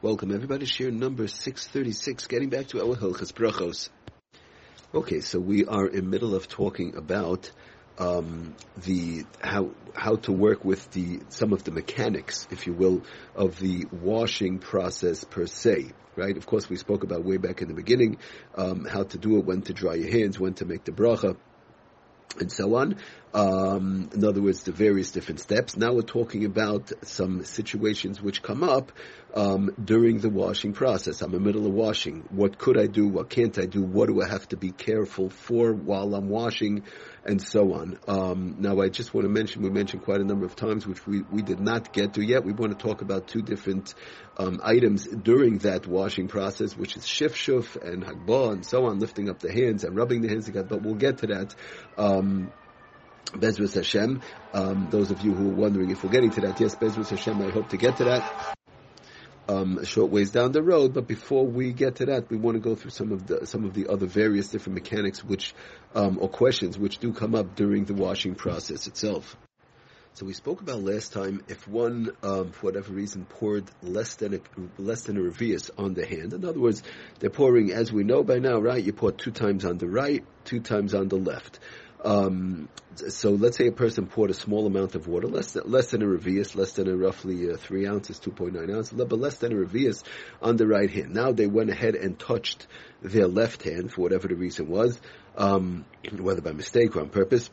Welcome everybody. Share number 636, getting back to our Hilchas Brachos. Okay, so we are in middle of talking about um, the how how to work with the some of the mechanics, if you will, of the washing process per se. Right? Of course, we spoke about way back in the beginning um, how to do it, when to dry your hands, when to make the bracha and so on. Um, in other words, the various different steps. Now we're talking about some situations which come up um, during the washing process. I'm in the middle of washing. What could I do? What can't I do? What do I have to be careful for while I'm washing? And so on. Um, now I just want to mention, we mentioned quite a number of times, which we, we did not get to yet. We want to talk about two different um, items during that washing process, which is shifshuf and hagbah and so on, lifting up the hands and rubbing the hands, together. but we'll get to that. Um, Bezras Hashem. Um, those of you who are wondering if we're getting to that, yes, Bezras Hashem, I hope to get to that. Um, a short ways down the road, but before we get to that, we want to go through some of the some of the other various different mechanics which um, or questions which do come up during the washing process itself. So we spoke about last time if one, um, for whatever reason, poured less than a less than a revius on the hand. In other words, they're pouring, as we know by now, right? You pour two times on the right, two times on the left. Um, so let's say a person poured a small amount of water, less than, less than a revius, less than a roughly uh, three ounces, 2.9 ounces, but less than a revius on the right hand. Now they went ahead and touched their left hand for whatever the reason was, um, whether by mistake or on purpose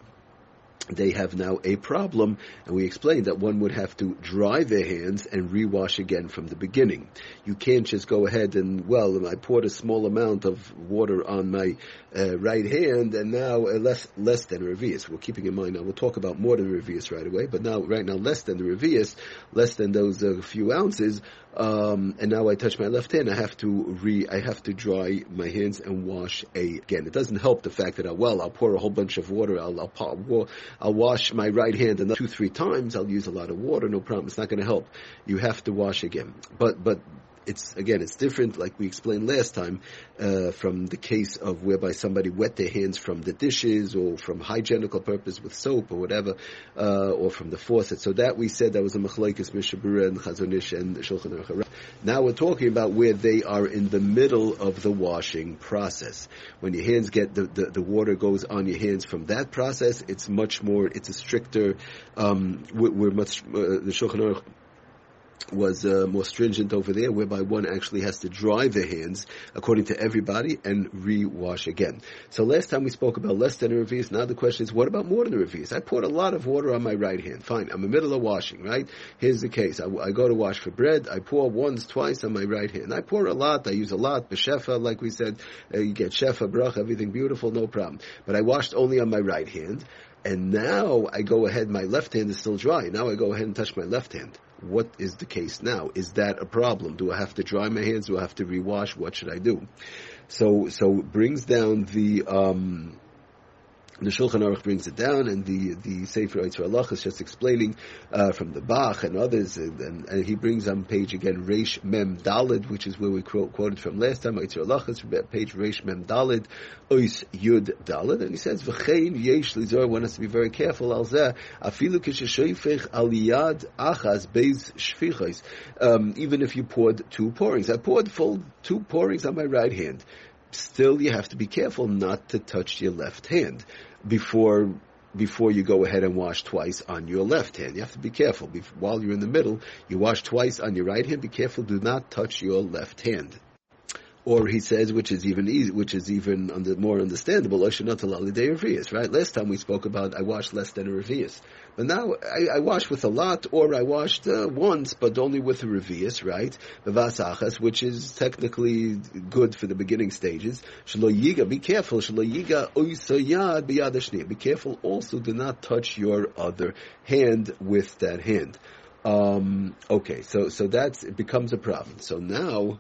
they have now a problem, and we explained that one would have to dry their hands and rewash again from the beginning. You can't just go ahead and, well, I poured a small amount of water on my uh, right hand, and now uh, less less than revius. We're keeping in mind now, we'll talk about more than revius right away, but now, right now, less than the revius, less than those uh, few ounces, um, and now I touch my left hand, I have to re, I have to dry my hands and wash a, again. It doesn't help the fact that, I, uh, well, I'll pour a whole bunch of water, I'll, I'll, pop, I'll wash my right hand another two, three times, I'll use a lot of water, no problem. It's not going to help. You have to wash again. But, but it's again, it's different, like we explained last time, uh, from the case of whereby somebody wet their hands from the dishes or from hygienical purpose with soap or whatever, uh, or from the faucet. So that we said that was a machlekes Mishnah Berurah and Chazon Ish and shulchan aruch. Now we're talking about where they are in the middle of the washing process. When your hands get the, the, the water goes on your hands from that process, it's much more, it's a stricter. Um, we're, we're much uh, the shulchan aruch was uh, more stringent over there, whereby one actually has to dry their hands according to everybody and re-wash again. So last time we spoke about less than a revius. Now the question is, what about more than a revius? I poured a lot of water on my right hand. Fine, I'm in the middle of washing. Right? Here's the case. I, I, go to wash for bread. I pour once, twice on my right hand. I pour a lot. I use a lot. B'shefa, like we said, uh, you get shefa, brach, everything beautiful, no problem. But I washed only on my right hand. And now I go ahead, my left hand is still dry. Now I go ahead and touch my left hand. What is the case now? Is that a problem? Do I have to dry my hands? Do I have to rewash? What should I do? So, so brings down the, um, the Shulchan Aruch brings it down, and the the Sefer Yitzhak Allah is just explaining uh, from the Bach and others, and, and, and, he brings on page again Reish Mem Dalid, which is where we quote, quoted from last time. Yitzhak Allah is page Reish Mem Dalid, Ois Yud Dalid, and he says V'chein Yesh Lizor. One has to be very careful. Al Zeh Afilu Kishashoifech Aliyad Achaz Beis Shfichos. Um, even if you poured two pourings, I poured full two pourings on my right hand still you have to be careful not to touch your left hand before before you go ahead and wash twice on your left hand. You have to be careful. While you're in the middle, you wash twice on your right hand. Be careful. Do not touch your left hand. Or he says, which is even easy, which is even under, more understandable, right? Last time we spoke about I washed less than a revius. But now I, I washed with a lot, or I washed uh, once, but only with a revius, right? Vavasachas, which is technically good for the beginning stages. Be careful. Be careful also, do not touch your other hand with that hand. Um, okay, so, so that's, it becomes a problem. So now,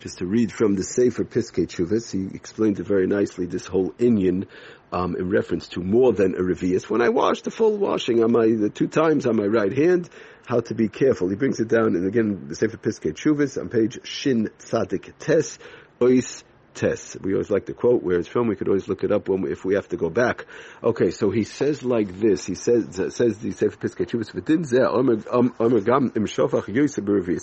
just to read from the Sefer Piskei Teshuvos, he explained it very nicely, this whole Inyan, um, in reference to more than a revius. When I wash the full washing on my, the two times on my right hand, how to be careful. He brings it down, and again, the Sefer Piskei Teshuvos on page Shin Tzadik Tes, Ois We always like to quote where it's from. We could always look it up when we, if we have to go back. Okay, so he says like this. He says says the Sefer Piskei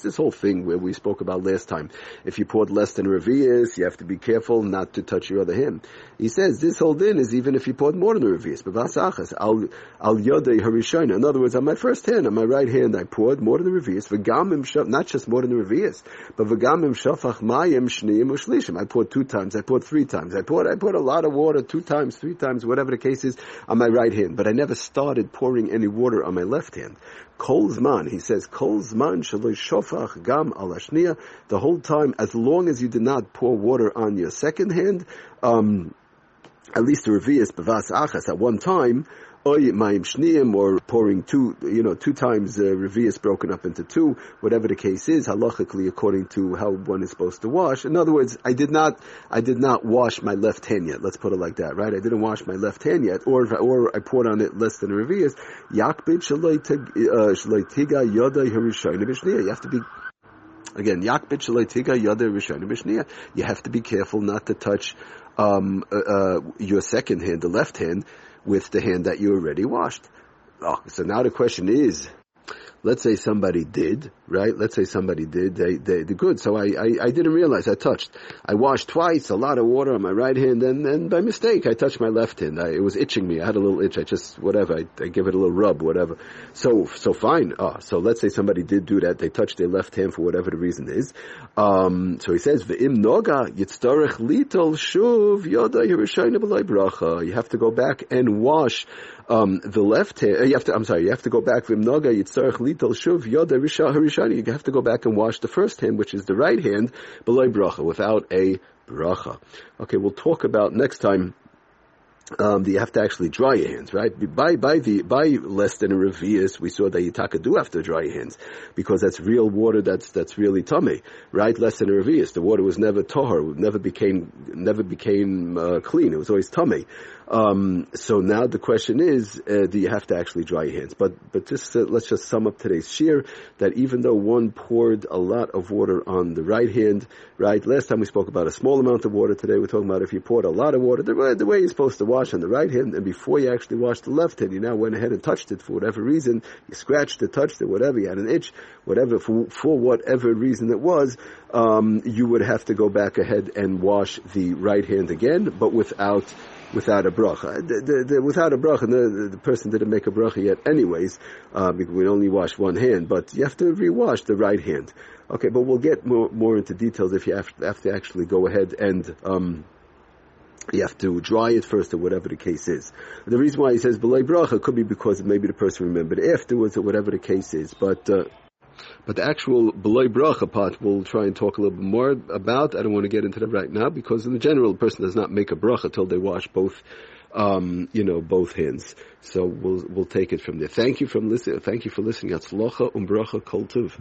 This whole thing where we spoke about last time. If you poured less than revius, you have to be careful not to touch your other hand. He says this whole din is even if you poured more than revius. B'vasachas al al yodei harishayna. In other words, on my first hand, on my right hand, I poured more than revius. V'gam not just more than revius, but vgamim shofach mayim shniyim. I poured two times, I poured three times, I poured, I poured a lot of water two times, three times, whatever the case is, on my right hand, but I never started pouring any water on my left hand. Kolzman, he says, Kolzman shofach gam alashnia, the whole time, as long as you did not pour water on your second hand, um, at least the revius bevas achas at one time, or pouring two, you know, two times uh, revius broken up into two, whatever the case is, halachically according to how one is supposed to wash. In other words, I did not, I did not wash my left hand yet. Let's put it like that, right? I didn't wash my left hand yet, or or I poured on it less than a revius. Yakbid shaloi uh, tiga yoda You have to be Again, yakbit yada rishayim You have to be careful not to touch um, uh, uh, your second hand, the left hand, with the hand that you already washed. Oh, so now the question is, let's say somebody did, right? Let's say somebody did, they, they, they good. So I, I, I, didn't realize I touched. I washed twice, a lot of water on my right hand, and then by mistake I touched my left hand. I, it was itching me. I had a little itch. I just, whatever, I, I give it a little rub, whatever. So, so fine. Oh, so let's say somebody did do that. They touched their left hand for whatever the reason is. Um, so he says, V'im noga yitztarech litol shuv yoda bracha. You have to go back and wash um, the left hand, you have to, I'm sorry, you have to go back, v'imnoga yitzarech lital shuv yoda harishani. You have to go back and wash the first hand, which is the right hand, below bracha, without a bracha. Okay, we'll talk about next time um, you have to actually dry your hands, right? By by the by less than a revius, we saw that you taka do have to dry your hands because that's real water. That's that's really tummy, right? Less than a revius, the water was never tahor, never became never became uh, clean. It was always tummy. Um, so now the question is, uh, do you have to actually dry your hands? But but just uh, let's just sum up today's shir that even though one poured a lot of water on the right hand, right? Last time we spoke about a small amount of water. Today we're talking about if you poured a lot of water, the way, the way you're supposed to wash on the right hand, and before you actually washed the left hand, you now went ahead and touched it for whatever reason. You scratched it, touched it, whatever. You had an itch, whatever for for whatever reason it was. Um, you would have to go back ahead and wash the right hand again, but without without a bracha. The, the, the, without a bracha, the, person didn't make a bracha yet anyways, uh, we only wash one hand, but you have to rewash the right hand. Okay, but we'll get more, more into details if you have, have to actually go ahead and, um, you have to dry it first or whatever the case is. The reason why he says belay bracha could be because maybe the person remembered afterwards or whatever the case is, but, uh, but the actual beloy bracha part we'll try and talk a little bit more about. I don't want to get into that right now because in general, the person does not make a bracha until they wash both, um, you know, both hands. So we'll we'll take it from there. Thank you from listening. Thank you for listening. Atzlocha umbracha kol